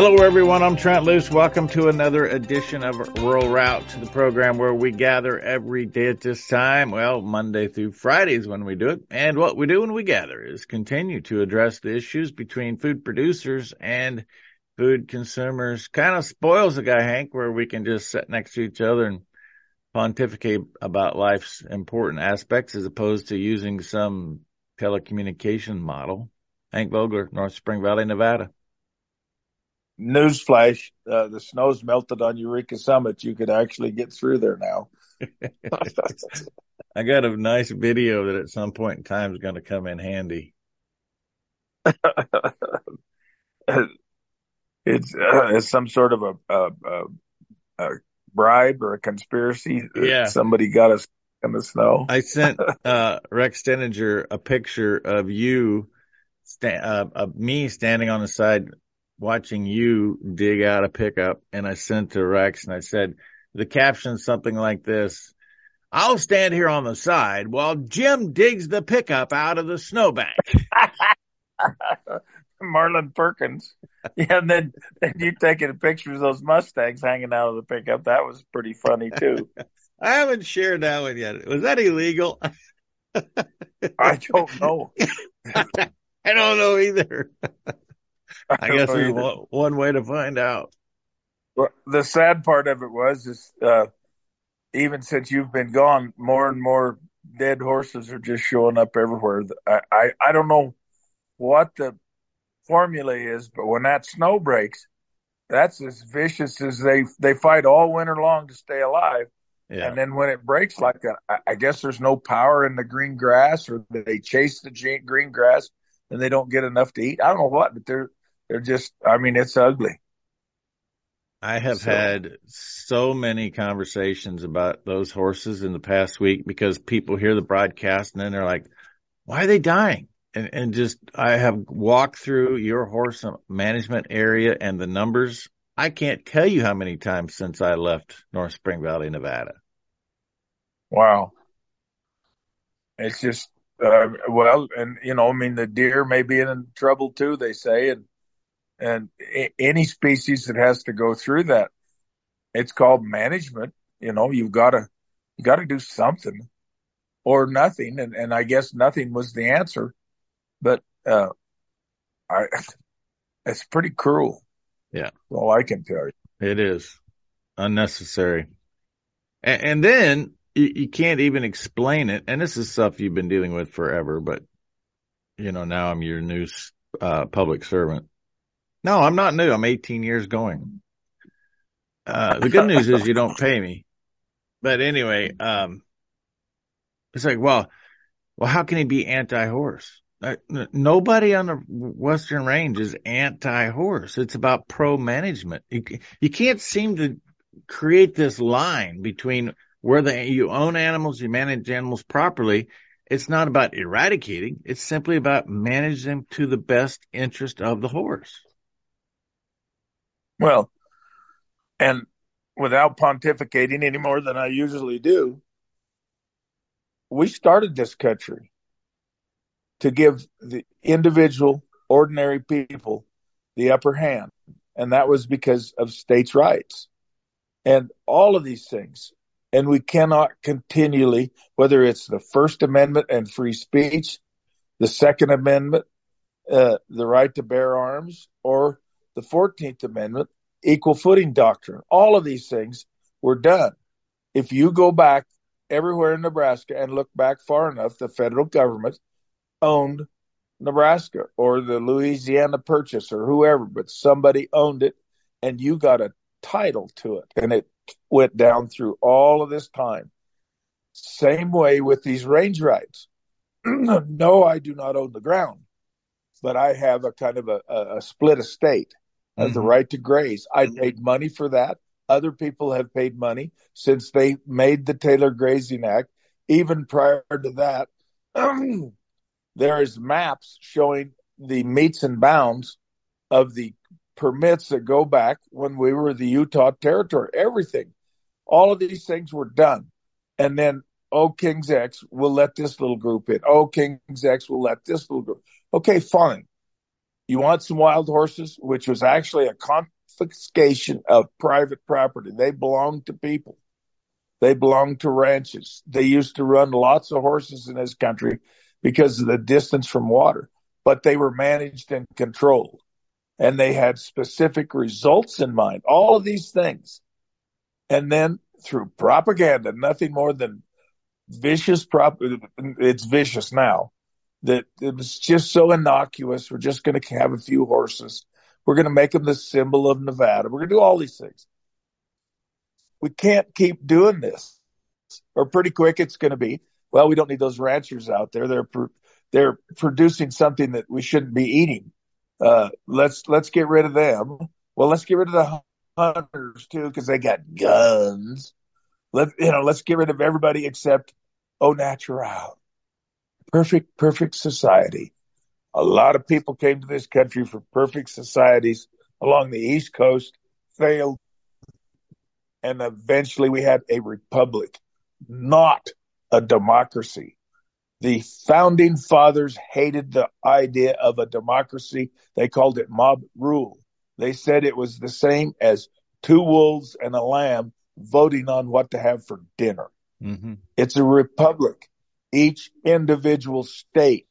Hello, everyone. I'm Trent Loos. Welcome to another edition of Rural Route to the program where we gather every day at this time. Well, Monday through Fridays when we do it. And what we do when we gather is continue to address the issues between food producers and food consumers. Kind of spoils a guy, Hank, where we can just sit next to each other and pontificate about life's important aspects as opposed to using some telecommunication model. Hank Vogler, North Spring Valley, Nevada newsflash, uh, the snow's melted on Eureka Summit. You could actually get through there now. I got a nice video that at some point in time is going to come in handy. it's, uh, it's some sort of a, a, a, a, bribe or a conspiracy. Yeah. Somebody got us in the snow. I sent uh, Rex Steninger a picture of you, sta- uh, of me standing on the side watching you dig out a pickup and I sent to Rex and I said, the caption something like this. I'll stand here on the side while Jim digs the pickup out of the snowbank. Marlin Perkins. Yeah, and then, then you taking pictures of those Mustangs hanging out of the pickup. That was pretty funny too. I haven't shared that one yet. Was that illegal? I don't know. I don't know either. I guess there's one, one way to find out. Well, the sad part of it was is uh, even since you've been gone, more and more dead horses are just showing up everywhere. I, I, I don't know what the formula is, but when that snow breaks, that's as vicious as they they fight all winter long to stay alive. Yeah. And then when it breaks like that, I, I guess there's no power in the green grass, or they chase the green grass and they don't get enough to eat. I don't know what, but they're they're just, I mean, it's ugly. I have so. had so many conversations about those horses in the past week because people hear the broadcast and then they're like, why are they dying? And, and just, I have walked through your horse management area and the numbers. I can't tell you how many times since I left North Spring Valley, Nevada. Wow. It's just, uh, well, and you know, I mean, the deer may be in trouble too, they say, and and any species that has to go through that, it's called management. You know, you've got to, you got to do something or nothing. And, and I guess nothing was the answer, but, uh, I, it's pretty cruel. Yeah. All I can tell you. It is unnecessary. And, and then you, you can't even explain it. And this is stuff you've been dealing with forever, but you know, now I'm your new, uh, public servant no, I'm not new. I'm 18 years going. Uh, the good news is you don't pay me. But anyway, um, it's like, well, well, how can he be anti-horse? Uh, nobody on the Western Range is anti-horse. It's about pro-management. You, you can't seem to create this line between where the, you own animals, you manage animals properly. It's not about eradicating. It's simply about managing them to the best interest of the horse. Well, and without pontificating any more than I usually do, we started this country to give the individual, ordinary people the upper hand. And that was because of states' rights and all of these things. And we cannot continually, whether it's the First Amendment and free speech, the Second Amendment, uh, the right to bear arms, or the 14th Amendment, equal footing doctrine. All of these things were done. If you go back everywhere in Nebraska and look back far enough, the federal government owned Nebraska or the Louisiana Purchase or whoever, but somebody owned it and you got a title to it. And it went down through all of this time. Same way with these range rights. no, I do not own the ground, but I have a kind of a, a split estate mm-hmm. the right to graze. I paid money for that. Other people have paid money since they made the Taylor Grazing Act. Even prior to that, there is maps showing the metes and bounds of the permits that go back when we were the Utah Territory. Everything, all of these things were done, and then oh King's X will let this little group in. Oh King's X will let this little group. Okay, fine. You want some wild horses, which was actually a confiscation of private property. They belonged to people. They belonged to ranches. They used to run lots of horses in this country because of the distance from water, but they were managed and controlled and they had specific results in mind. All of these things. And then through propaganda, nothing more than vicious prop, it's vicious now that it was just so innocuous. We're just going to have a few horses. We're going to make them the symbol of Nevada. We're going to do all these things. We can't keep doing this or pretty quick it's going to be, well, we don't need those ranchers out there. They're, pro- they're producing something that we shouldn't be eating. Uh, let's, let's get rid of them. Well, let's get rid of the hunters too, because they got guns. Let, you know, let's get rid of everybody except au natural. Perfect, perfect society. A lot of people came to this country for perfect societies along the East Coast, failed, and eventually we had a republic, not a democracy. The founding fathers hated the idea of a democracy. They called it mob rule. They said it was the same as two wolves and a lamb voting on what to have for dinner. Mm-hmm. It's a republic. Each individual state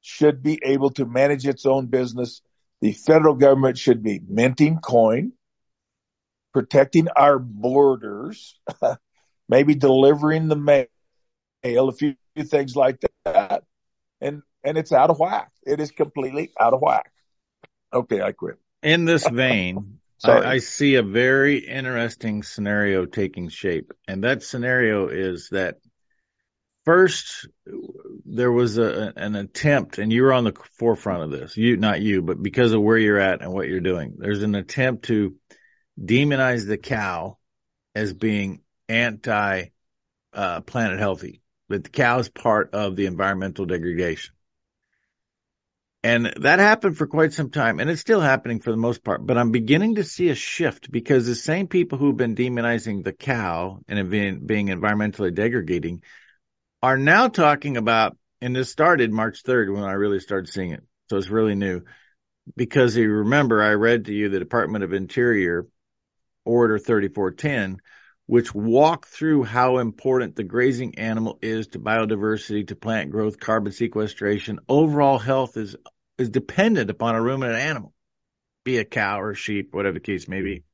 should be able to manage its own business. The federal government should be minting coin, protecting our borders, maybe delivering the mail, a few things like that. And and it's out of whack. It is completely out of whack. Okay, I quit. In this vein, I, I, see a very interesting scenario taking shape. And that scenario is that first there was a, an attempt, and you were on the forefront of this. You, not you, but because of where you're at and what you're doing, there's an attempt to demonize the cow as being anti uh, planet healthy. That the cow is part of the environmental degradation. And that happened for quite some time, and it's still happening for the most part. But I'm beginning to see a shift because the same people who've been demonizing the cow and being environmentally degrading are now talking about, and this started March 3rd when I really started seeing it. So it's really new. Because you remember, I read to you the Department of Interior Order 3410, which walk through how important the grazing animal is to biodiversity, to plant growth, carbon sequestration. Overall health is is dependent upon a ruminant animal, be a cow or sheep, whatever the case may be.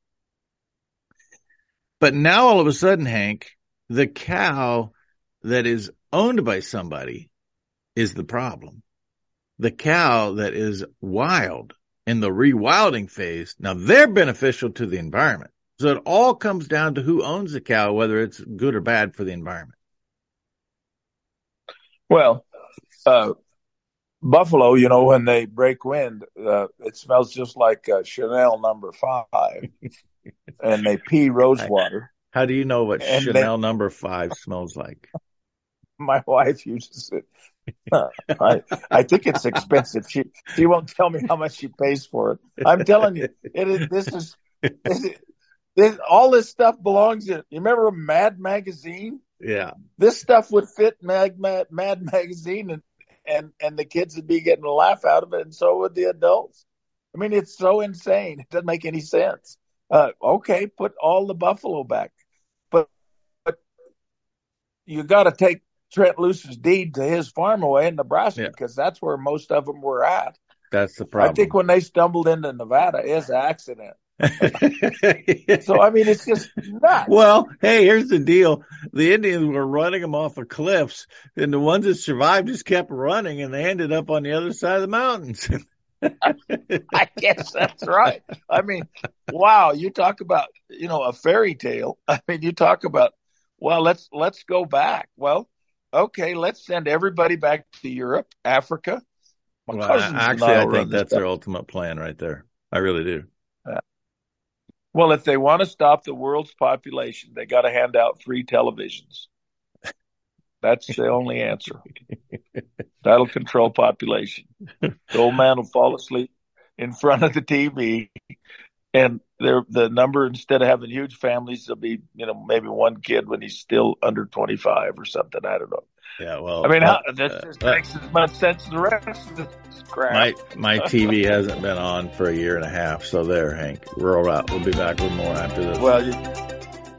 But now all of a sudden, Hank, the cow that is owned by somebody is the problem. The cow that is wild in the rewilding phase, now they're beneficial to the environment. So it all comes down to who owns the cow, whether it's good or bad for the environment. Well, uh, buffalo, you know, when they break wind, uh, it smells just like uh, Chanel number five, and they pee rose water. How do you know what and Chanel they, number five smells like? My wife uses it. I I think it's expensive. She she won't tell me how much she pays for it. I'm telling you, it is. This is. It, this, all this stuff belongs in. You remember Mad Magazine? Yeah. This stuff would fit Mad, Mad, Mad Magazine, and and and the kids would be getting a laugh out of it, and so would the adults. I mean, it's so insane. It doesn't make any sense. Uh, okay, put all the buffalo back, but but you got to take Trent Loos's deed to his farm away in Nebraska yeah. because that's where most of them were at. That's the problem. I think when they stumbled into Nevada, it's an accident. so I mean, it's just nuts. Well, hey, here's the deal: the Indians were running them off of cliffs, and the ones that survived just kept running, and they ended up on the other side of the mountains. I guess that's right. I mean, wow, you talk about you know a fairy tale. I mean, you talk about well, let's let's go back. Well, okay, let's send everybody back to Europe, Africa. My well, actually, I think that's their ultimate plan right there. I really do. Yeah. Well, if they want to stop the world's population, they got to hand out free televisions. That's the only answer. That'll control population. The old man will fall asleep in front of the TV, and the number instead of having huge families, there'll be you know maybe one kid when he's still under twenty five or something. I don't know. Yeah, well, I mean, uh, that uh, just uh, makes as much sense as the rest of this crap. my my TV hasn't been on for a year and a half. So there, Hank. Rural Route. We'll be back with more after this. well, you,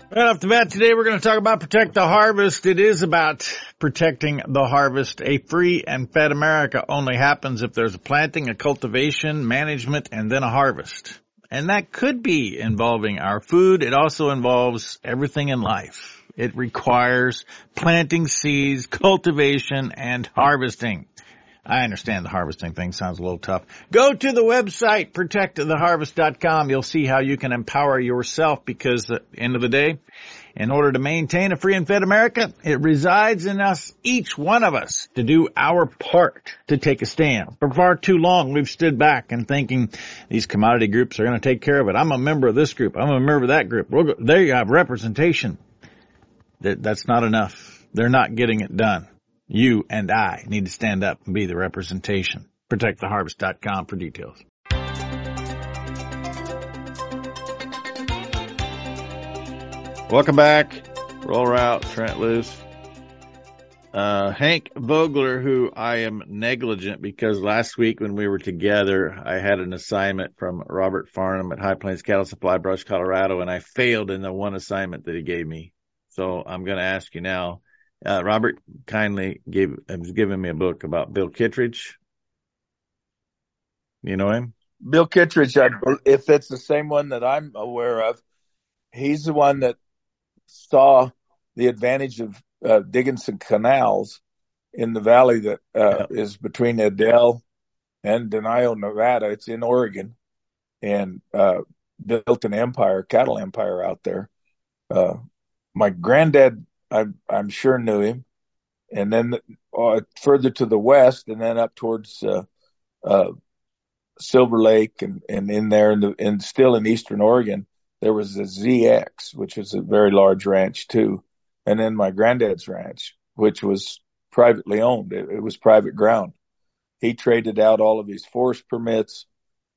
Right off the bat today, we're going to talk about Protect the Harvest. It is about protecting the harvest. A free and fed America only happens if there's a planting, a cultivation, management, and then a harvest. And that could be involving our food. It also involves everything in life. It requires planting seeds, cultivation, and harvesting. I understand the harvesting thing sounds a little tough. Go to the website, protecttheharvest.com. You'll see how you can empower yourself because at the end of the day, in order to maintain a free and fed America, it resides in us, each one of us, to do our part to take a stand. For far too long, we've stood back and thinking these commodity groups are going to take care of it. I'm a member of this group. I'm a member of that group. We'll there you have representation. That, that's not enough. They're not getting it done. You and I need to stand up and be the representation. ProtectTheHarvest.com for details. Welcome back. Rural Route, Trent Loos. Uh, Hank Vogler, who I am negligent because last week when we were together, I had an assignment from Robert Farnham at High Plains Cattle Supply, Brush, Colorado, and I failed in the one assignment that he gave me. So I'm going to ask you now. Uh, Robert kindly gave has given me a book about Bill Kittredge. You know him? Bill Kittredge, I, if it's the same one that I'm aware of, he's the one that saw the advantage of uh, digging some canals in the valley that uh, Yeah. is between Adel and Denio, Nevada. It's in Oregon, and uh, built an empire, cattle empire out there. Uh, my granddad, I'm I'm sure knew him, and then uh, further to the west, and then up towards uh, uh, Silver Lake, and and in there, in the, and still in eastern Oregon, there was a ZX, which was a very large ranch too, and then my granddad's ranch, which was privately owned. It, it was private ground. He traded out all of his forest permits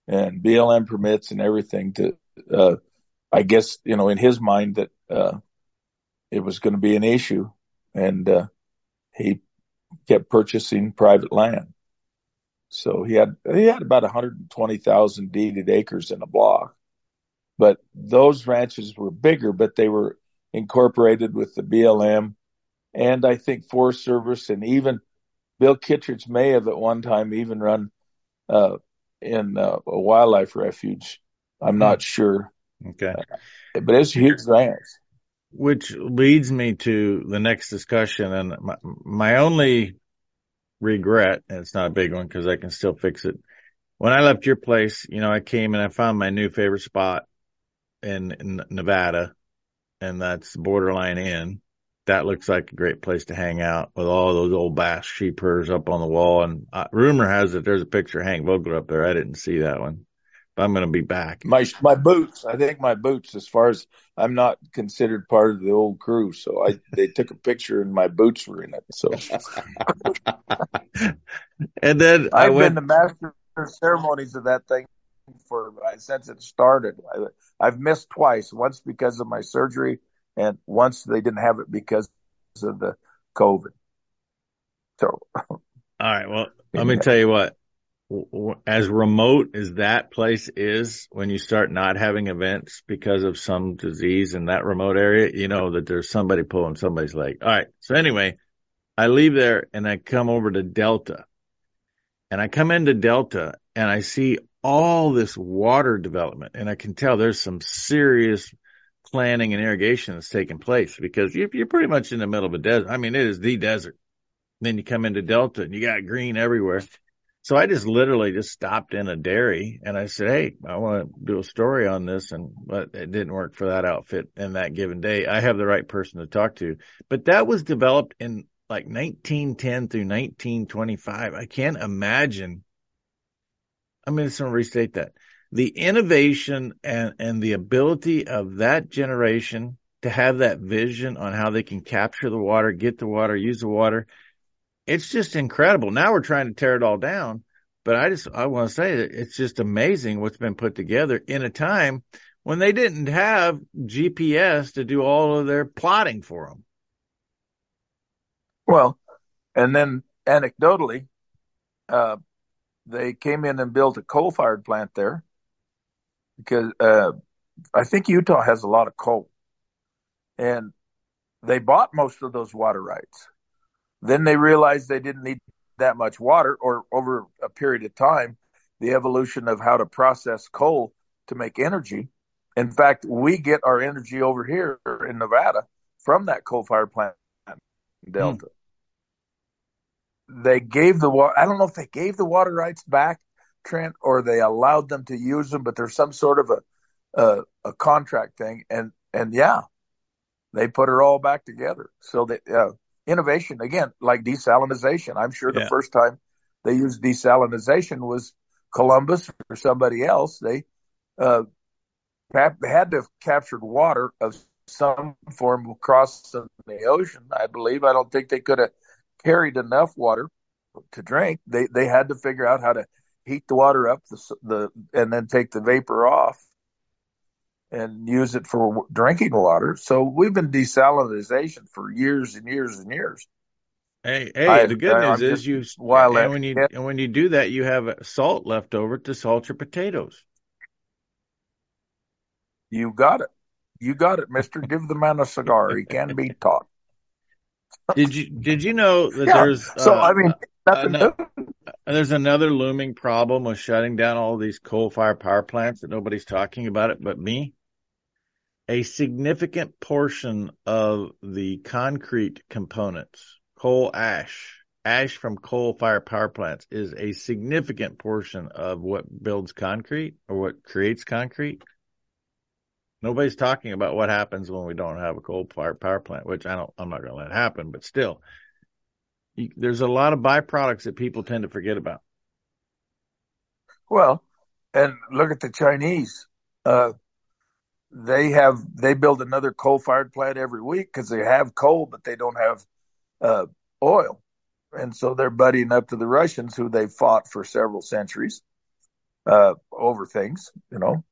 and BLM permits and everything to, uh, I guess, you know, in his mind that, uh, it was going to be an issue and, uh, he kept purchasing private land. So he had, he had about 120,000 deeded acres in a block, but those ranches were bigger, but they were incorporated with the BLM and I think Forest Service and even Bill Kittredge may have at one time even run, uh, in uh, a wildlife refuge. I'm not sure, Okay. but it's a huge ranch. Which leads me to the next discussion and my, my only regret, and it's not a big one because I can still fix it. When I left your place, you know, I came and I found my new favorite spot in, in Nevada, and that's Borderline Inn. That looks like a great place to hang out with all those old Basque sheep herders up on the wall. And uh, rumor has it there's a picture of Hank Vogler up there. I didn't see that one, but I'm going to be back. My my boots, I think my boots, as far as I'm not considered part of the old crew, so I they took a picture and my boots were in it. So and then I I've went. been the master ceremonies of that thing for since it started. I, I've missed twice, once because of my surgery, and once they didn't have it because of the COVID. So All right. Well, let me tell you what. As remote as that place is, when you start not having events because of some disease in that remote area, you know that there's somebody pulling somebody's leg. All right. So anyway, I leave there and I come over to Delta. And I come into Delta and I see all this water development and I can tell there's some serious planning and irrigation that's taking place because you're, you're pretty much in the middle of a desert. I mean, it is the desert. Then you come into Delta and you got green everywhere. So I just literally just stopped in a dairy and I said, Hey, I want to do a story on this. And, but it didn't work for that outfit in that given day. I have the right person to talk to, but that was developed in like 1910 through 1925. I can't imagine. I'm going to restate that the innovation and, and the ability of that generation to have that vision on how they can capture the water, get the water, use the water. It's just incredible. Now we're trying to tear it all down, but I just, I want to say that it's just amazing what's been put together in a time when they didn't have GPS to do all of their plotting for them. Well, And then anecdotally, uh, they came in and built a coal fired plant there because uh, I think Utah has a lot of coal. And they bought most of those water rights. Then they realized they didn't need that much water, or over a period of time, the evolution of how to process coal to make energy. In fact, we get our energy over here in Nevada from that coal fired plant in Delta. Hmm. They gave the water, I don't know if they gave the water rights back, Trent, or they allowed them to use them, but there's some sort of a, a, a contract thing. And, and yeah, they put it all back together. So that, uh, innovation again, like desalination. I'm sure the yeah. first time they used desalination was Columbus or somebody else. They, uh, they had to have captured water of some form across the ocean. I believe. I don't think they could have carried enough water to drink. They they had to figure out how to heat the water up the, the and then take the vapor off and use it for drinking water. So we've been desalination for years and years and years. Hey, hey! I, the good I, news I'm is you. While and when you and when you do that, you have salt left over to salt your potatoes. You got it. You got it, Mister. Give the man a cigar. He can be taught. Did you Did you know that yeah. there's so uh, I mean there's another looming problem with shutting down all these coal fired power plants that nobody's talking about it but me. A significant portion of the concrete components, coal ash, ash from coal fired power plants is a significant portion of what builds concrete or what creates concrete. Nobody's talking about what happens when we don't have a coal fired power plant, which I don't, I'm not going to let happen, but still, you, there's a lot of byproducts that people tend to forget about. Well, and look at the Chinese. Uh, they have they build another coal fired plant every week because they have coal, but they don't have uh, oil, and so they're buddying up to the Russians, who they fought for several centuries uh, over things. You know,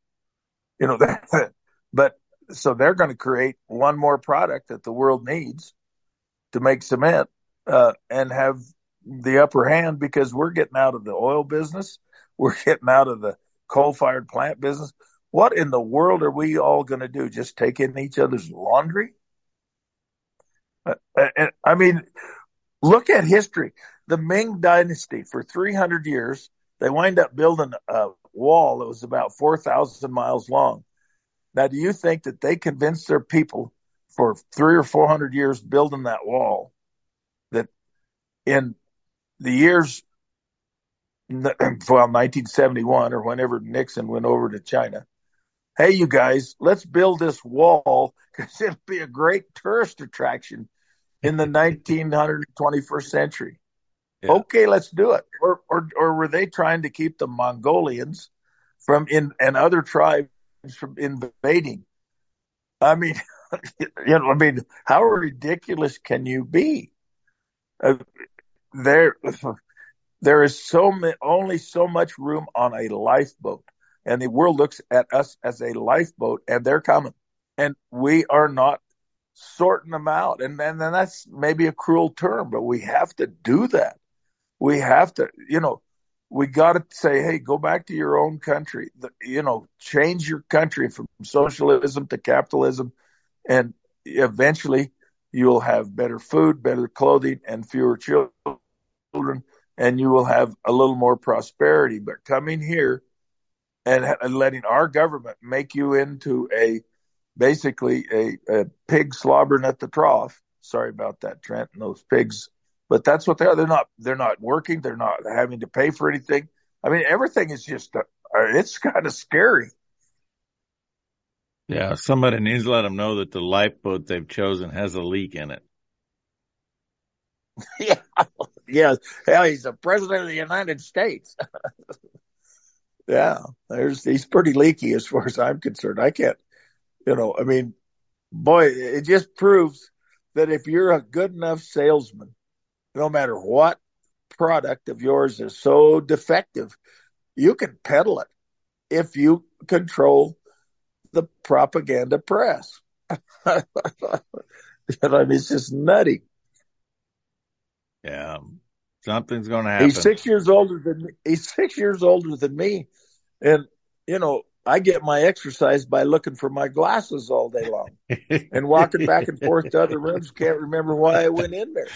you know that but so they're going to create one more product that the world needs to make cement uh, and have the upper hand because we're getting out of the oil business, we're getting out of the coal-fired plant business. What in the world are we all going to do? Just take in each other's laundry? Uh, uh I mean, look at history. The Ming Dynasty for 300 years, they wind up building a wall that was about 4,000 miles long. Now, do you think that they convinced their people for three or four hundred years building that wall that in the years, well, 1971 or whenever Nixon went over to China, hey, you guys, let's build this wall because it'll be a great tourist attraction in the 1921st century. Yeah. Okay, let's do it. Or, or, or were they trying to keep the Mongolians from in and other tribes from invading. I mean, you know, I mean, how ridiculous can you be? Uh, there, there is so many, only so much room on a lifeboat, and the world looks at us as a lifeboat, and they're coming, and we are not sorting them out, and and then that's maybe a cruel term, but we have to do that. We have to, you know, we got to say, hey, go back to your own country. The, you know, change your country from socialism to capitalism, and eventually you'll have better food, better clothing, and fewer children, and you will have a little more prosperity. But coming here and, and letting our government make you into a basically a, a pig slobbering at the trough. Sorry about that, Trent. And those pigs but that's what they are. They're not. They're not working. They're not having to pay for anything. I mean, everything is just. Uh, it's kind of scary. Yeah, somebody needs to let them know that the lifeboat they've chosen has a leak in it. yeah, yeah. Hell, he's the president of the United States. yeah, there's he's pretty leaky as far as I'm concerned. I can't, you know. I mean, boy, it just proves that if you're a good enough salesman no matter what product of yours is so defective, you can peddle it if you control the propaganda press. I mean, it's just nutty. Yeah. Something's going to happen. He's six years older than me. He's six years older than me. And, you know, I get my exercise by looking for my glasses all day long and walking back and forth to other rooms. Can't remember why I went in there.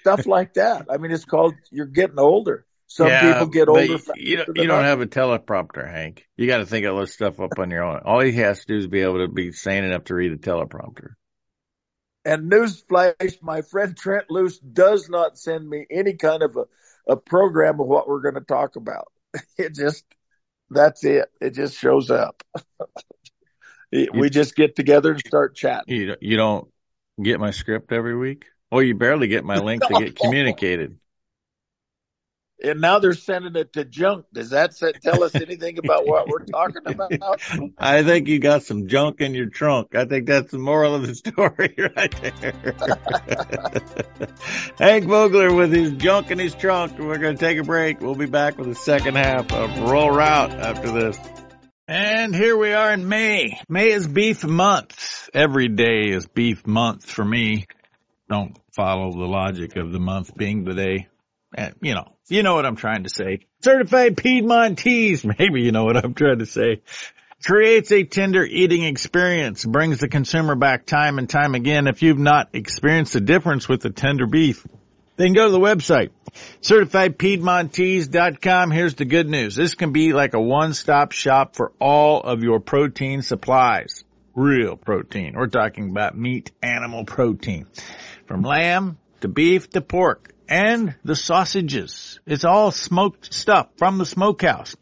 Stuff like that. I mean, it's called you're getting older. Some Yeah, people get older. You don't, you don't have a teleprompter, Hank. You got to think all this stuff up on your own. All he has to do is be able to be sane enough to read a teleprompter. And newsflash, my friend Trent Loos does not send me any kind of a, a program of what we're going to talk about. It just, that's it. It just shows up. we just get together and start chatting. You don't- you don't get my script every week. Well, you barely get my link to get communicated. And now they're sending it to junk. Does that say, tell us anything about what we're talking about? I think you got some junk in your trunk. I think that's the moral of the story right there. Hank Vogler with his junk in his trunk. We're going to take a break. We'll be back with the second half of Rural Route after this. And here we are in May. May is beef month. Every day is beef month for me. Don't follow the logic of the month being the day. Eh, You know, you know what I'm trying to say. Certified Piedmontese, maybe you know what I'm trying to say. Creates a tender eating experience, brings the consumer back time and time again. If you've not experienced the difference with the tender beef, then go to the website, certifiedpiedmontese.com. Here's the good news. This can be like a one-stop shop for all of your protein supplies. Real protein. We're talking about meat, animal protein. From lamb to beef to pork and the sausages. It's all smoked stuff from the smokehouse.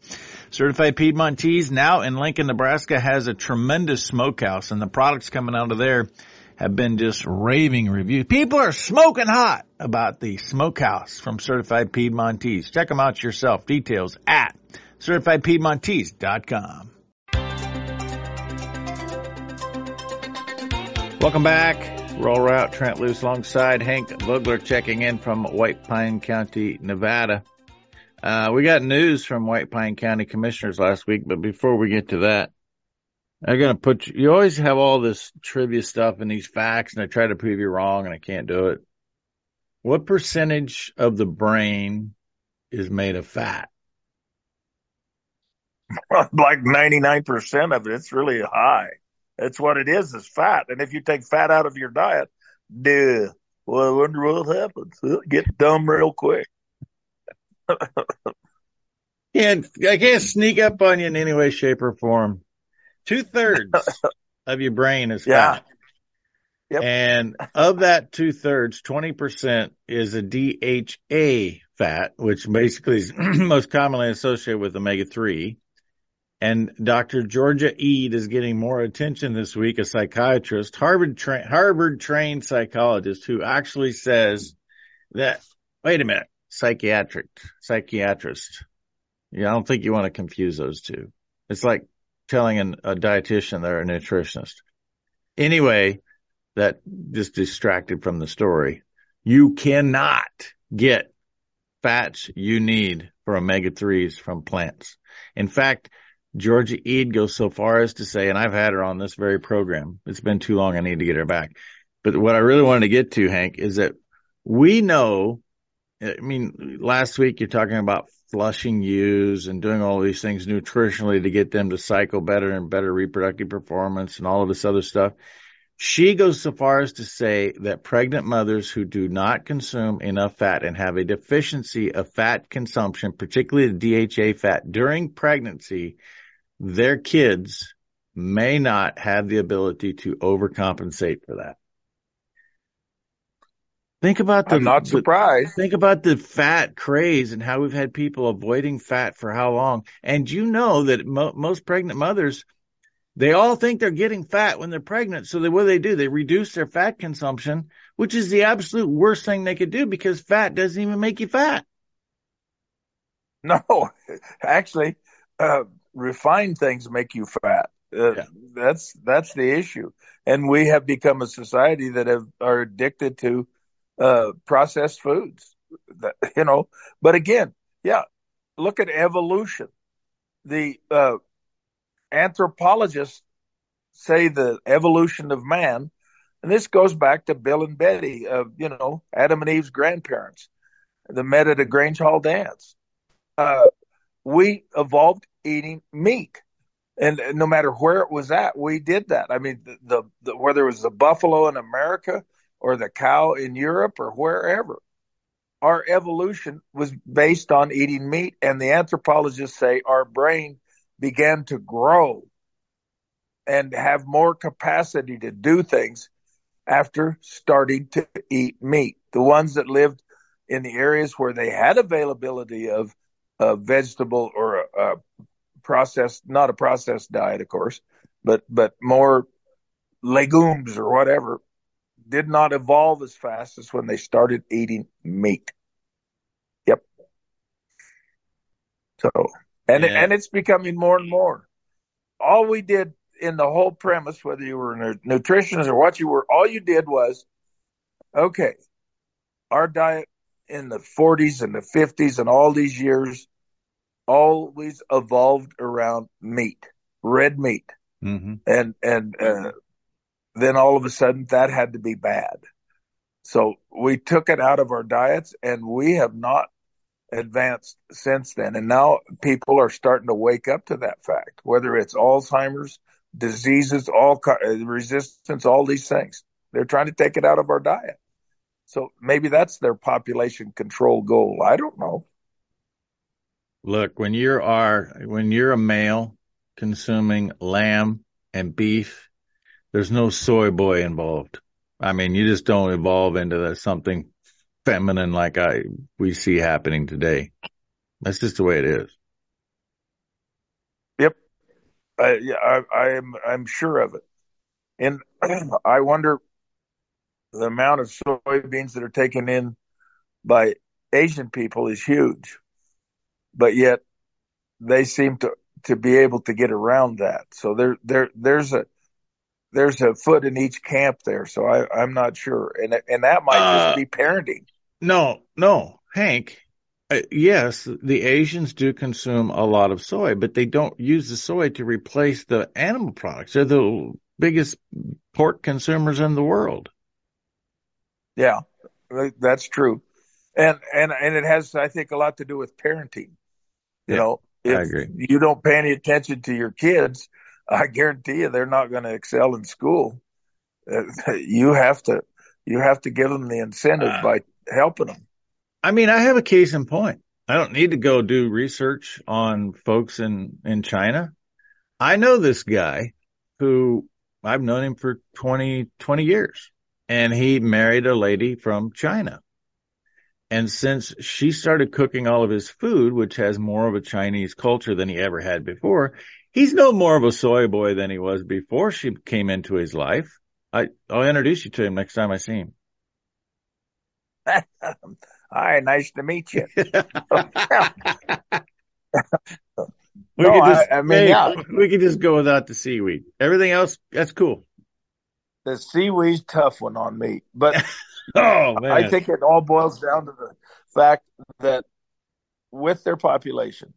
Certified Piedmontese now in Lincoln, Nebraska has a tremendous smokehouse and the products coming out of there have been just raving reviews. People are smoking hot about the smokehouse from Certified Piedmontese. Check them out yourself. Details at certifiedpiedmontese.com. Welcome back. Rural Route Trent Loos alongside Hank Vogler checking in from White Pine County, Nevada. Uh, we got news from White Pine County commissioners last week, but before we get to that, I'm going to put you, you always have all this trivia stuff and these facts and I try to prove you wrong and I can't do it. What percentage of the brain is made of fat? like 99% of it. It's really high. That's what it is, is fat. And if you take fat out of your diet, duh. Well, I wonder what happens. It'll get dumb real quick. Can't, I can't sneak up on you in any way, shape or form. Two thirds of your brain is Yeah. fat. Yep. And of that two thirds, 20% is a DHA fat, which basically is most commonly associated with omega 3. And Dr. Georgia Ede is getting more attention this week, a psychiatrist, Harvard tra- Harvard trained psychologist who actually says that, wait a minute, psychiatric, psychiatrist. Yeah, I don't think you want to confuse those two. It's like telling an, a dietitian they're a nutritionist. Anyway, that just distracted from the story. You cannot get fats you need for omega 3s from plants. In fact, Georgia Ede goes so far as to say, and I've had her on this very program. It's been too long. I need to get her back. But what I really wanted to get to, Hank, is that we know, I mean, last week you're talking about flushing ewes and doing all these things nutritionally to get them to cycle better and better reproductive performance and all of this other stuff. She goes so far as to say that pregnant mothers who do not consume enough fat and have a deficiency of fat consumption, particularly the DHA fat during pregnancy, their kids may not have the ability to overcompensate for that. Think about the, I'm not the- Think about the fat craze and how we've had people avoiding fat for how long. And you know that mo- most pregnant mothers, they all think they're getting fat when they're pregnant. So they, what do they do? They reduce their fat consumption, which is the absolute worst thing they could do because fat doesn't even make you fat. No, actually, uh, refined things make you fat. Uh, Yeah. That's that's the issue, and we have become a society that have, are addicted to uh, processed foods. That, you know, but again, yeah, look at evolution. The uh, anthropologists say the evolution of man, and this goes back to Bill and Betty, of you know, Adam and Eve's grandparents. the met at a Grange Hall dance. Uh, we evolved eating meat. And no matter where it was at, we did that. I mean, the, the, the whether it was the buffalo in America or the cow in Europe or wherever, our evolution was based on eating meat. And the anthropologists say our brain began to grow and have more capacity to do things after starting to eat meat. The ones that lived in the areas where they had availability of a vegetable or a, a processed, not a processed diet, of course, but, but more legumes or whatever did not evolve as fast as when they started eating meat. Yep. So, and, yeah. and it's becoming more and more. All we did in the whole premise, whether you were a nutritionist or what you were, all you did was, okay, our diet in the 40s and the 50s and all these years always evolved around meat, red meat. Mm-hmm. And, and, uh, then all of a sudden that had to be bad. So we took it out of our diets and we have not advanced since then. And now people are starting to wake up to that fact, whether it's Alzheimer's, diseases, all resistance, all these things. They're trying to take it out of our diet. So maybe that's their population control goal. I don't know. Look, when you are when you're a male consuming lamb and beef, there's no soy boy involved. I mean, you just don't evolve into something feminine like I we see happening today. That's just the way it is. Yep, I, yeah, I, I am I'm sure of it, and I wonder the amount of soybeans that are taken in by Asian people is huge, but yet they seem to to be able to get around that. So there there there's a there's a foot in each camp there. So I I'm not sure, and and that might uh, just be parenting. No, no, Hank. Uh, yes, the Asians do consume a lot of soy, but they don't use the soy to replace the animal products. They're the biggest pork consumers in the world. Yeah, that's true. And, and, and it has, I think, a lot to do with parenting. You yeah, know, if you don't pay any attention to your kids, I guarantee you they're not going to excel in school. You have to, you have to give them the incentive uh, by helping them. I mean, I have a case in point. I don't need to go do research on folks in, in China. I know this guy who I've known him for 20, 20 years and he married a lady from China. And since she started cooking all of his food, which has more of a Chinese culture than he ever had before, he's no more of a soy boy than he was before she came into his life. I, I'll introduce you to him next time I see him. Hi, nice to meet you. we no, just, I, I, mean, hey, yeah. we can just go without the seaweed. Everything else, that's cool the seaweed's tough one on me, but oh, man. I think it all boils down to the fact that with their population,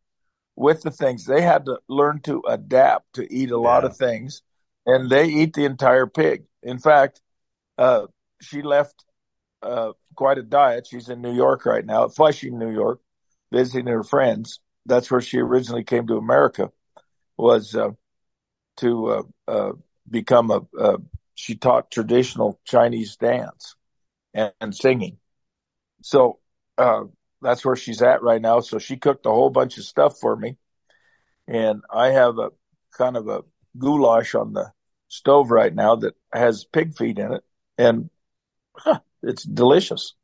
with the things, they had to learn to adapt to eat a lot of things, and they eat the entire pig. In fact, uh, she left uh, quite a diet. She's in New York right now, Flushing, New York, visiting her friends. That's where she originally came to America, was uh, to uh, uh, become a, a she taught traditional Chinese dance and, and singing. So, uh, that's where she's at right now. So she cooked a whole bunch of stuff for me. And I have a kind of a goulash on the stove right now that has pig feet in it. And huh, it's delicious.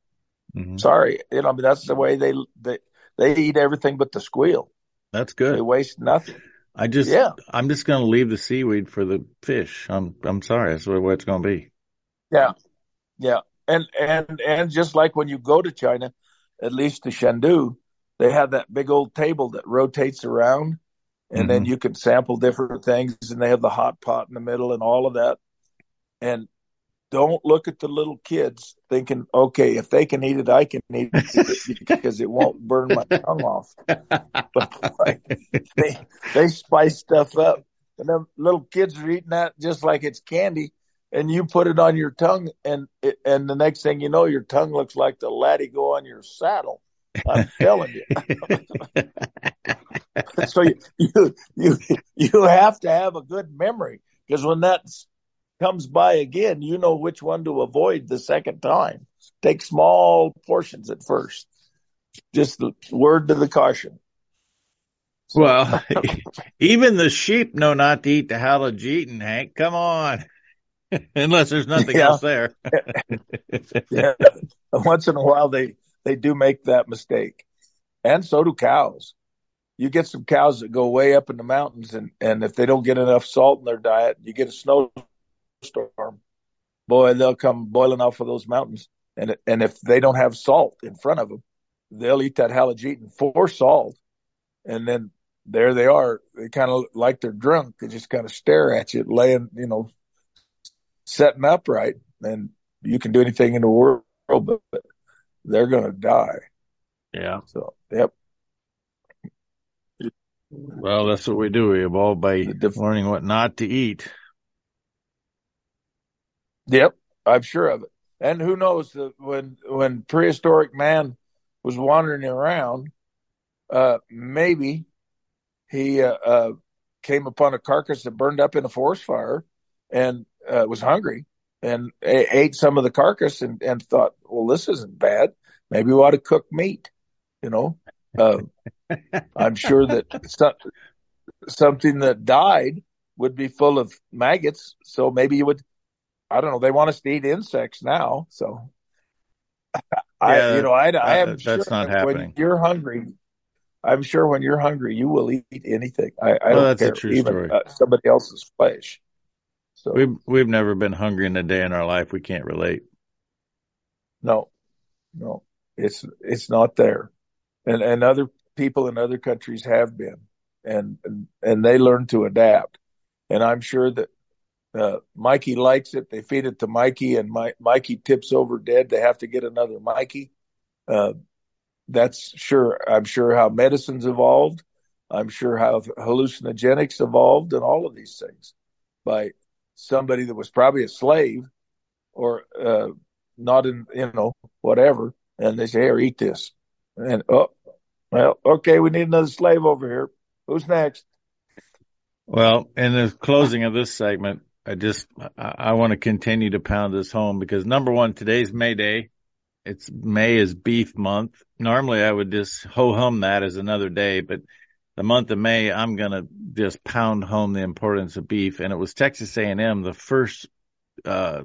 Mm-hmm. Sorry. You know, I mean, that's the way they, they, they eat everything but the squeal. That's good. They waste nothing. I just, yeah. I'm just going to leave the seaweed for the fish. I'm, I'm sorry. That's what it's going to be. Yeah. Yeah. And, and, and just like when you go to China, at least to Chengdu, they have that big old table that rotates around and mm-hmm. then you can sample different things and they have the hot pot in the middle and all of that. And don't look at the little kids thinking, okay, if they can eat it, I can eat it because it won't burn my tongue off. But like, they they spice stuff up, and then little kids are eating that just like it's candy, and you put it on your tongue, and it, and the next thing you know, your tongue looks like the latigo on your saddle. I'm telling you. so you, you you you have to have a good memory because when that comes by again, you know which one to avoid the second time. Take small portions at first. Just the word to the caution. Well, even the sheep know not to eat the halogeton, Hank. Come on. Unless there's nothing yeah. else there. yeah. Once in a while they, they do make that mistake. And so do cows. You get some cows that go way up in the mountains and, and if they don't get enough salt in their diet, you get a snowstorm. Boy, they'll come boiling off of those mountains. And, and if they don't have salt in front of them, they'll eat that halogeton for salt. And then there they are. They kind of like they're drunk. They just kind of stare at you, laying, you know, setting upright. And you can do anything in the world, but they're going to die. Yeah. So, yep. Well, that's what we do. We evolve by def- learning what not to eat. Yep, I'm sure of it. And who knows that when when prehistoric man was wandering around, uh, maybe he uh, uh, came upon a carcass that burned up in a forest fire and uh, was hungry and ate some of the carcass and, and thought, well, this isn't bad. Maybe we ought to cook meat. You know, uh, I'm sure that some, something that died would be full of maggots. So maybe you would, I don't know. They want us to eat insects now. So I, yeah, you know, I, I am sure that's not happening. When you're hungry, I'm sure when you're hungry, you will eat anything. I, I well, don't care, even uh, somebody else's flesh. So we've we've never been hungry in a day in our life. We can't relate. No, no, it's it's not there, and and other people in other countries have been, and and, and they learn to adapt, and I'm sure that uh, Mikey likes it. They feed it to Mikey, and My, Mikey tips over dead. They have to get another Mikey. Uh, that's sure. I'm sure how medicine's evolved. I'm sure how hallucinogenics evolved, and all of these things by somebody that was probably a slave or uh, not in, you know, whatever. And they say, "Here, eat this." And oh, well, okay, we need another slave over here. Who's next? Well, in the closing of this segment, I just I, I want to continue to pound this home because number one, today's May Day. It's May is beef month. Normally I would just ho hum that as another day, but the month of May, I'm going to just pound home the importance of beef. And it was Texas A&M, the first, uh,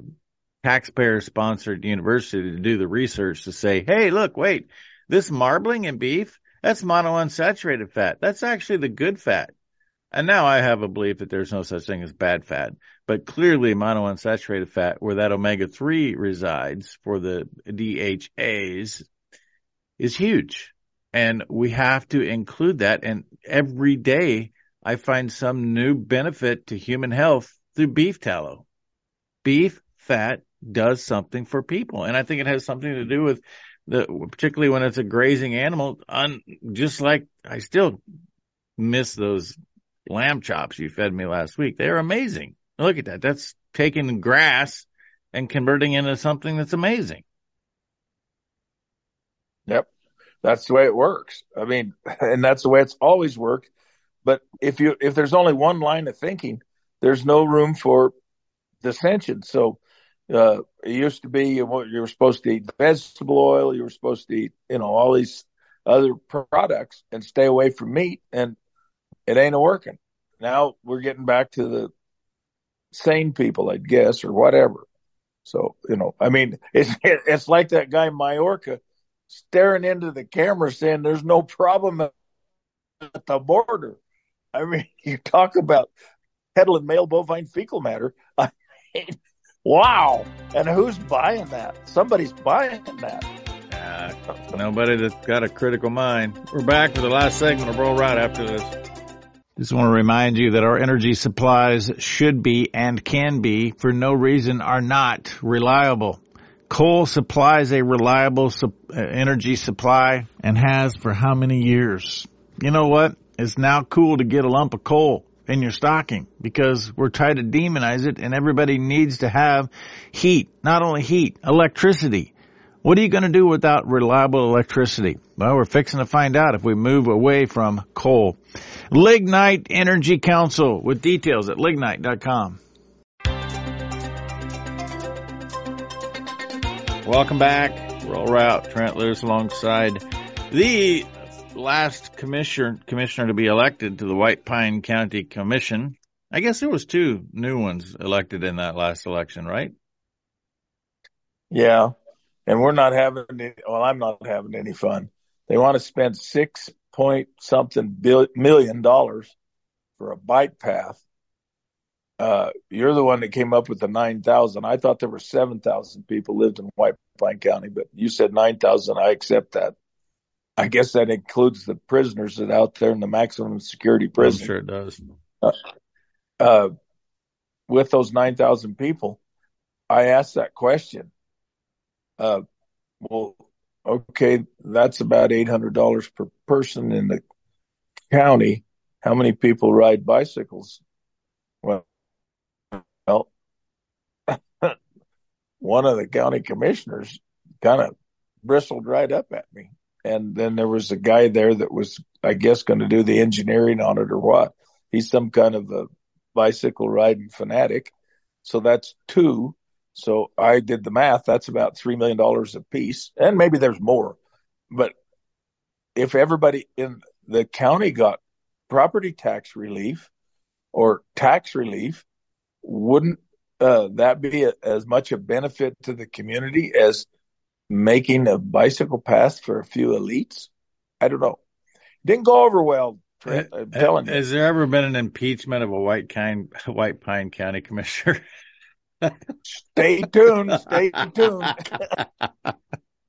taxpayer sponsored university to do the research to say, Hey, look, wait, this marbling in beef, that's monounsaturated fat. That's actually the good fat. And now I have a belief that there's no such thing as bad fat, but clearly monounsaturated fat, where that omega 3 resides for the DHAs, is huge. And we have to include that. And every day I find some new benefit to human health through beef tallow. Beef fat does something for people. And I think it has something to do with the, particularly when it's a grazing animal, on just like I still miss those lamb chops you fed me last week. They're amazing. Look at that. That's taking grass and converting into something that's amazing. Yep. That's the way it works. I mean, and that's the way it's always worked. But if you, if there's only one line of thinking, there's no room for dissension. So, uh, it used to be you were supposed to eat vegetable oil, you were supposed to eat, you know, all these other products and stay away from meat. And it ain't a working. Now we're getting back to the sane people, I guess, or whatever. So, you know, I mean, it's, it's like that guy Mayorkas staring into the camera saying there's no problem at the border. I mean, you talk about peddling male bovine fecal matter. I mean, wow. And who's buying that? Somebody's buying that. Uh, nobody that's got a critical mind. We're back for the last segment of Rural Route after this. Just want to remind you that our energy supplies should be and can be, for no reason, are not reliable. Coal supplies a reliable uh, energy supply and has for how many years? You know what? It's now cool to get a lump of coal in your stocking because we're trying to demonize it and everybody needs to have heat. Not only heat, electricity. What are you going to do without reliable electricity? Well, we're fixing to find out if we move away from coal. Lignite Energy Council with details at lignite.com. Welcome back. Rural Route. Trent Lewis alongside the last commissioner commissioner to be elected to the White Pine County Commission. I guess there was two new ones elected in that last election, right? Yeah and we're not having any, well, I'm not having any fun. They want to spend six point something billion, million dollars for a bike path. Uh, you're the one that came up with the 9,000. I thought there were 7,000 people lived in White Pine County, but you said 9,000. I accept that. I guess that includes the prisoners that out there in the maximum security prison. I'm sure it does. Uh, uh, with those 9,000 people, I asked that question uh, well, okay, that's about eight hundred dollars per person in the county. How many people ride bicycles? Well one of the county commissioners kind of bristled right up at me. And then there was a guy there that was, I guess, going to do the engineering on it or what. He's some kind of a bicycle riding fanatic. So that's two. So I did the math. That's about $3 million a piece. And maybe there's more. But if everybody in the county got property tax relief or tax relief, wouldn't uh, that be a, as much a benefit to the community as making a bicycle path for a few elites? I don't know. Didn't go over well. Trent, I'm telling you. Has there ever been an impeachment of a White, kind, White Pine County commissioner? stay tuned. Stay tuned.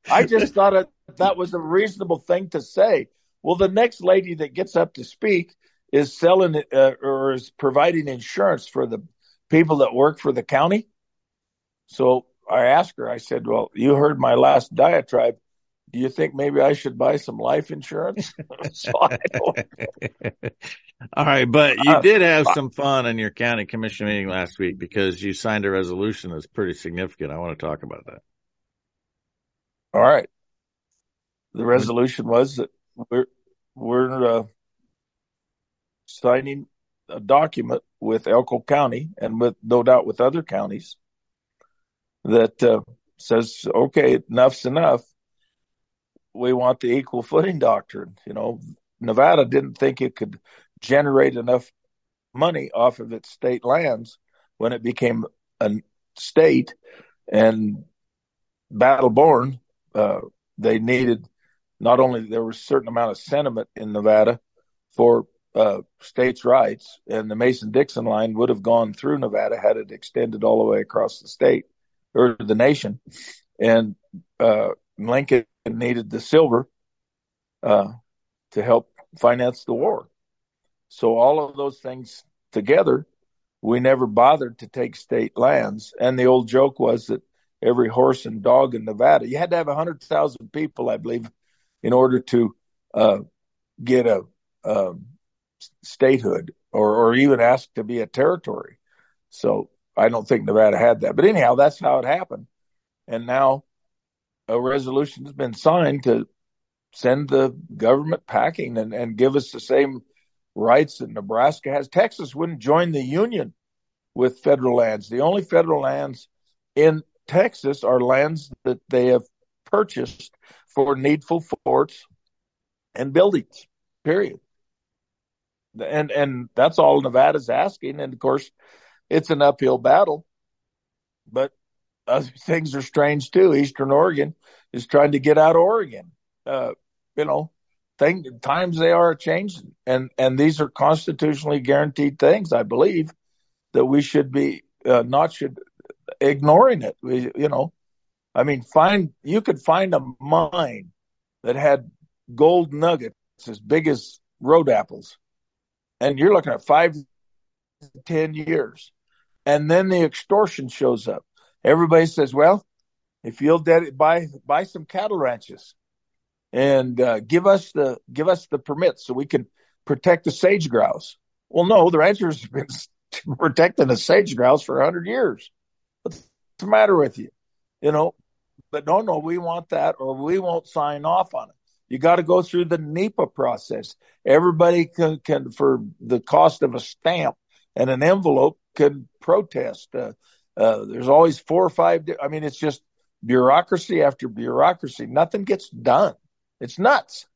I just thought it, that was a reasonable thing to say. Well, the next lady that gets up to speak is selling uh, or is providing insurance for the people that work for the county. So I asked her, I said, Well, you heard my last diatribe do you think maybe I should buy some life insurance? so All right, but you uh, did have some fun in your county commission meeting last week because you signed a resolution that's pretty significant. I want to talk about that. All right. The resolution was that we're we're uh, signing a document with Elko County and with no doubt with other counties that uh, says, okay, enough's enough we want the equal footing doctrine. You know, Nevada didn't think it could generate enough money off of its state lands when it became a state and battle born. Uh, they needed not only there was a certain amount of sentiment in Nevada for uh, states' rights, and the Mason Dixon line would have gone through Nevada had it extended all the way across the state or the nation. And uh, Lincoln needed the silver uh, to help finance the war. So all of those things together, we never bothered to take state lands. And the old joke was that every horse and dog in Nevada, you had to have a hundred thousand people, I believe, in order to uh, get a, a statehood or, or even ask to be a territory. So I don't think Nevada had that. But anyhow, that's how it happened. And now a resolution has been signed to send the government packing and, and give us the same rights that Nebraska has. Texas wouldn't join the union with federal lands. The only federal lands in Texas are lands that they have purchased for needful forts and buildings. Period. And and that's all Nevada's asking. And of course, it's an uphill battle. But other things are strange too. Eastern Oregon is trying to get out of Oregon. Uh, you know, thing, times they are changing, and and these are constitutionally guaranteed things. I believe that we should be uh, not should ignoring it. We, you know, I mean, find you could find a mine that had gold nuggets as big as road apples, and you're looking at five, ten years, and then the extortion shows up everybody says, well, if you'll de- buy buy some cattle ranches and uh, give us the give us the permits so we can protect the sage grouse. Well, no, the ranchers have been protecting the sage grouse for a hundred years. What's the matter with you? You know, but no, no, we want that or we won't sign off on it. You got to go through the NEPA process. Everybody can, can, for the cost of a stamp and an envelope, can protest. Uh, uh, there's always four or five. I mean, it's just bureaucracy after bureaucracy. Nothing gets done. It's nuts.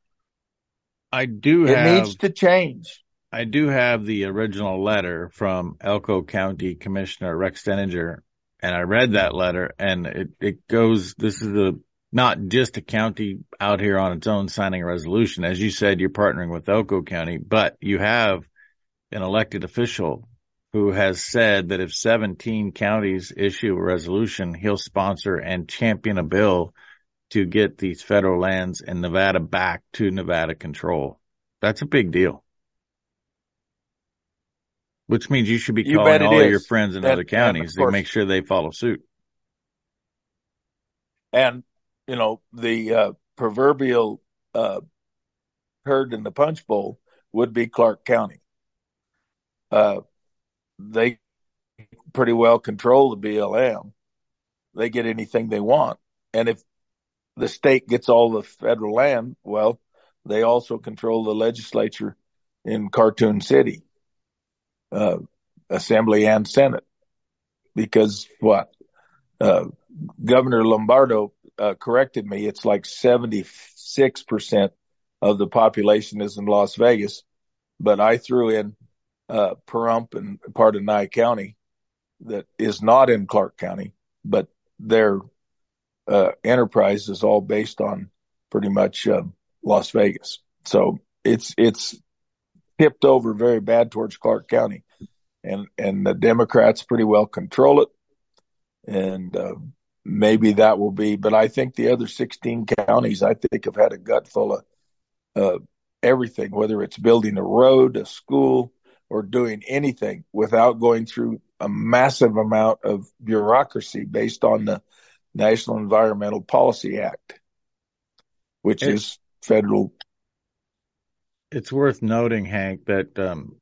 I do have It have needs to change. I do have the original letter from Elko County Commissioner Rex Steninger, and I read that letter, and it, it goes. This is the not just a county out here on its own signing a resolution. As you said, you're partnering with Elko County, but you have an elected official who has said that if 17 counties issue a resolution, he'll sponsor and champion a bill to get these federal lands in Nevada back to Nevada control. That's a big deal. Which means you should be You calling all your friends in And- other counties to make sure they follow suit. And, you know, the uh, proverbial uh, herd in the punch bowl would be Clark County. Uh, they pretty well control the BLM. They get anything they want. And if the state gets all the federal land, well, they also control the legislature in Cartoon City, uh, Assembly and Senate. Because what? Uh, Governor Lombardo uh, corrected me. It's like 76% of the population is in Las Vegas, but I threw in uh, Pahrump and part of Nye County that is not in Clark County, but their uh, enterprise is all based on pretty much uh, Las Vegas. So it's it's tipped over very bad towards Clark County, and and the Democrats pretty well control it, and uh, maybe that will be. But I think the other 16 counties, I think, have had a gut full of uh, everything, whether it's building a road, a school, or doing anything without going through a massive amount of bureaucracy based on the National Environmental Policy Act, which It- is federal. It's worth noting, Hank, that um,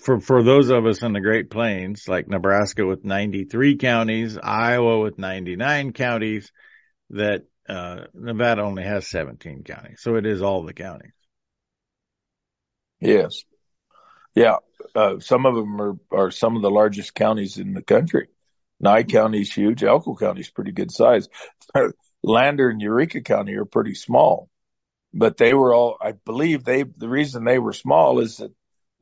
for for those of us in the Great Plains, like Nebraska with 93 counties, Iowa with 99 counties, that uh, Nevada only has 17 counties. So it is all the counties. Yes. Yeah. Uh, some of them are, are some of the largest counties in the country. Nye County's huge. Elko County's pretty good size. Lander and Eureka County are pretty small, but they were all, I believe they, the reason they were small is that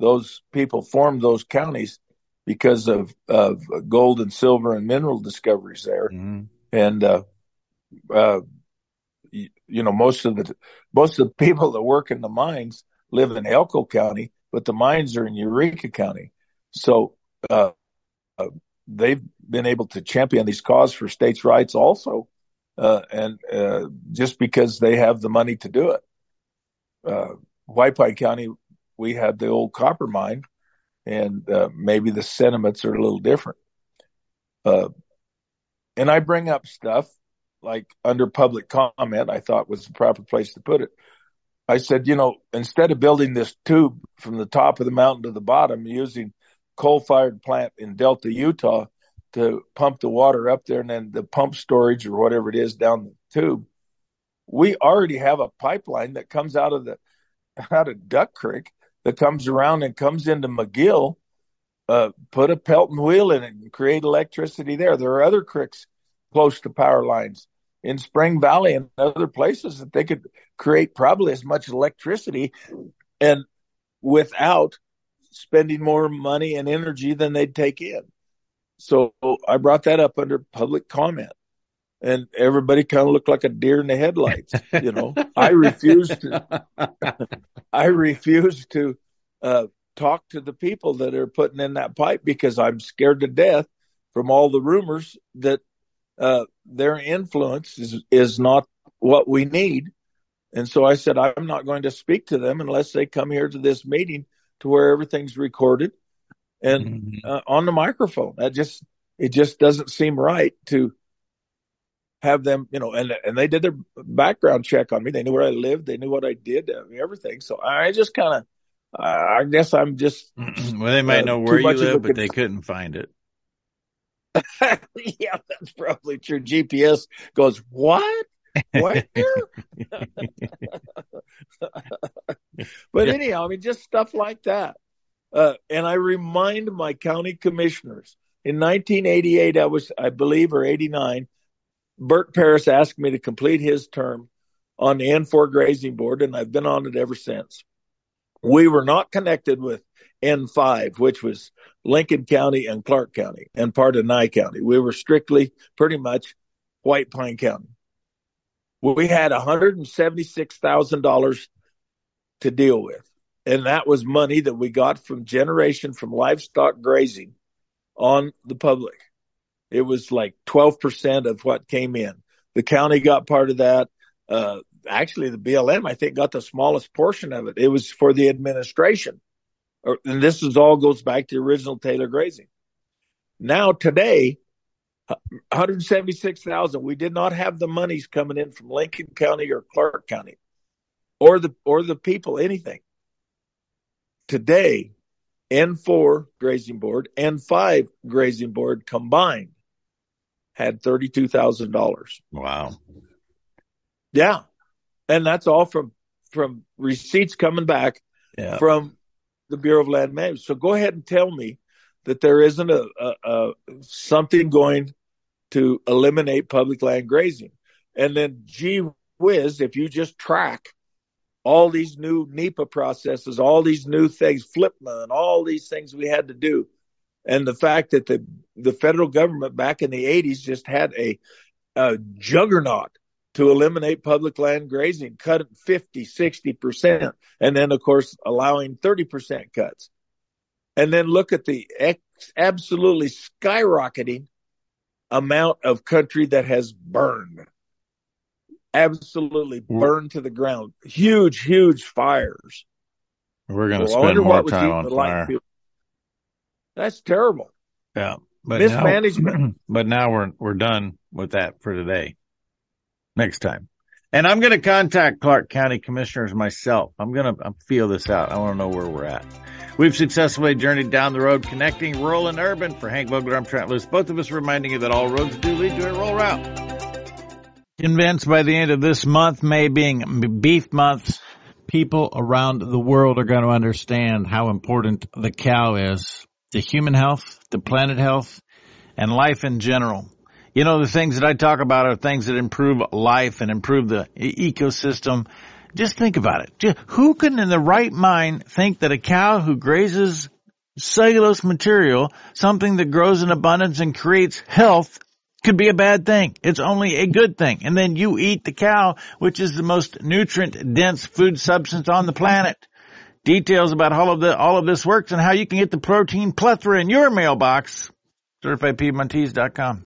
those people formed those counties because of, of gold and silver and mineral discoveries there Mhm. and uh, uh, you, you know most of the most of the people that work in the mines live in Elko County, but the mines are in Eureka County. So uh, uh, they've been able to champion these causes for states' rights also, uh, and uh, just because they have the money to do it. Uh, White Pine County, we had the old copper mine, and uh, maybe the sentiments are a little different. Uh, and I bring up stuff like under public comment, I thought was the proper place to put it. I said, you know, instead of building this tube from the top of the mountain to the bottom using coal fired plant in Delta, Utah to pump the water up there and then the pump storage or whatever it is down the tube, we already have a pipeline that comes out of the out of Duck Creek that comes around and comes into McGill. Uh, put a Pelton wheel in it and create electricity there. There are other creeks close to power lines in Spring Valley and other places that they could create probably as much electricity and without spending more money and energy than they'd take in. So I brought that up under public comment and everybody kind of looked like a deer in the headlights. You know, I refused to, I refuse to uh, talk to the people that are putting in that pipe because I'm scared to death from all the rumors that uh, their influence is is not what we need. And so I said I'm not going to speak to them unless they come here to this meeting to where everything's recorded and Mhm. uh, on the microphone. That just it just doesn't seem right to have them, you know, and and they did their background check on me. They knew where I lived. They knew what I did, uh, everything. So I just kind of, I guess I'm just well, they might Uh, know where you much of a live, but con- they couldn't find it. yeah, that's probably true. GPS goes, what? Where? but anyhow, I mean, just stuff like that. Uh, and I remind my county commissioners in 1988, I was, I believe, or 89, Bert Paris asked me to complete his term on the N4 grazing board, and I've been on it ever since. We were not connected with N5, which was Lincoln County and Clark County and part of Nye County. We were strictly pretty much White Pine County. We had $176,000 to deal with. And that was money that we got from generation from livestock grazing on the public. It was like 12% of what came in. The county got part of that. Uh, actually, the BLM, I think, got the smallest portion of it. It was for the administration. And this is all goes back to the original Taylor grazing. Now, today, 176,000. We did not have the monies coming in from Lincoln County or Clark County or the, or the people, anything. Today, N4 grazing board N5 grazing board combined had $32,000. Wow. Yeah. And that's all from, from receipts coming back Yeah. from the Bureau of Land Management. So go ahead and tell me that there isn't a, a, a something going to eliminate public land grazing. And then gee whiz, if you just track all these new NEPA processes, all these new things, FLPMA and all these things we had to do. And the fact that the, the federal government back in the eighties just had a, a juggernaut to eliminate public land grazing, cut it 50, 60%, and then of course allowing 30% cuts. And then look at the ex- absolutely skyrocketing amount of country that has burned. Absolutely burned to the ground. Huge, huge fires. We're going to I spend more time on fire. field. That's terrible. Yeah. But now, Mismanagement. but now we're, we're done with that for today. Next time. And I'm going to contact Clark County commissioners myself. I'm going to uh, feel this out. I want to know where we're at. We've successfully journeyed down the road connecting rural and urban. For Hank Vogler, I'm Trent Lewis. Both of us reminding you that all roads do lead to a rural route. Convinced by the end of this month, May being beef month, people around the world are going to understand how important the cow is to human health, to planet health, and life in general. You know, the things that I talk about are things that improve life and improve the ecosystem. Just think about it. Who can in the right mind think that a cow who grazes cellulose material, something that grows in abundance and creates health, could be a bad thing. It's only a good thing. And then you eat the cow, which is the most nutrient dense food substance on the planet. Details about all of the, all of this works and how you can get the protein plethora in your mailbox. CertifiedPiedmontese.com.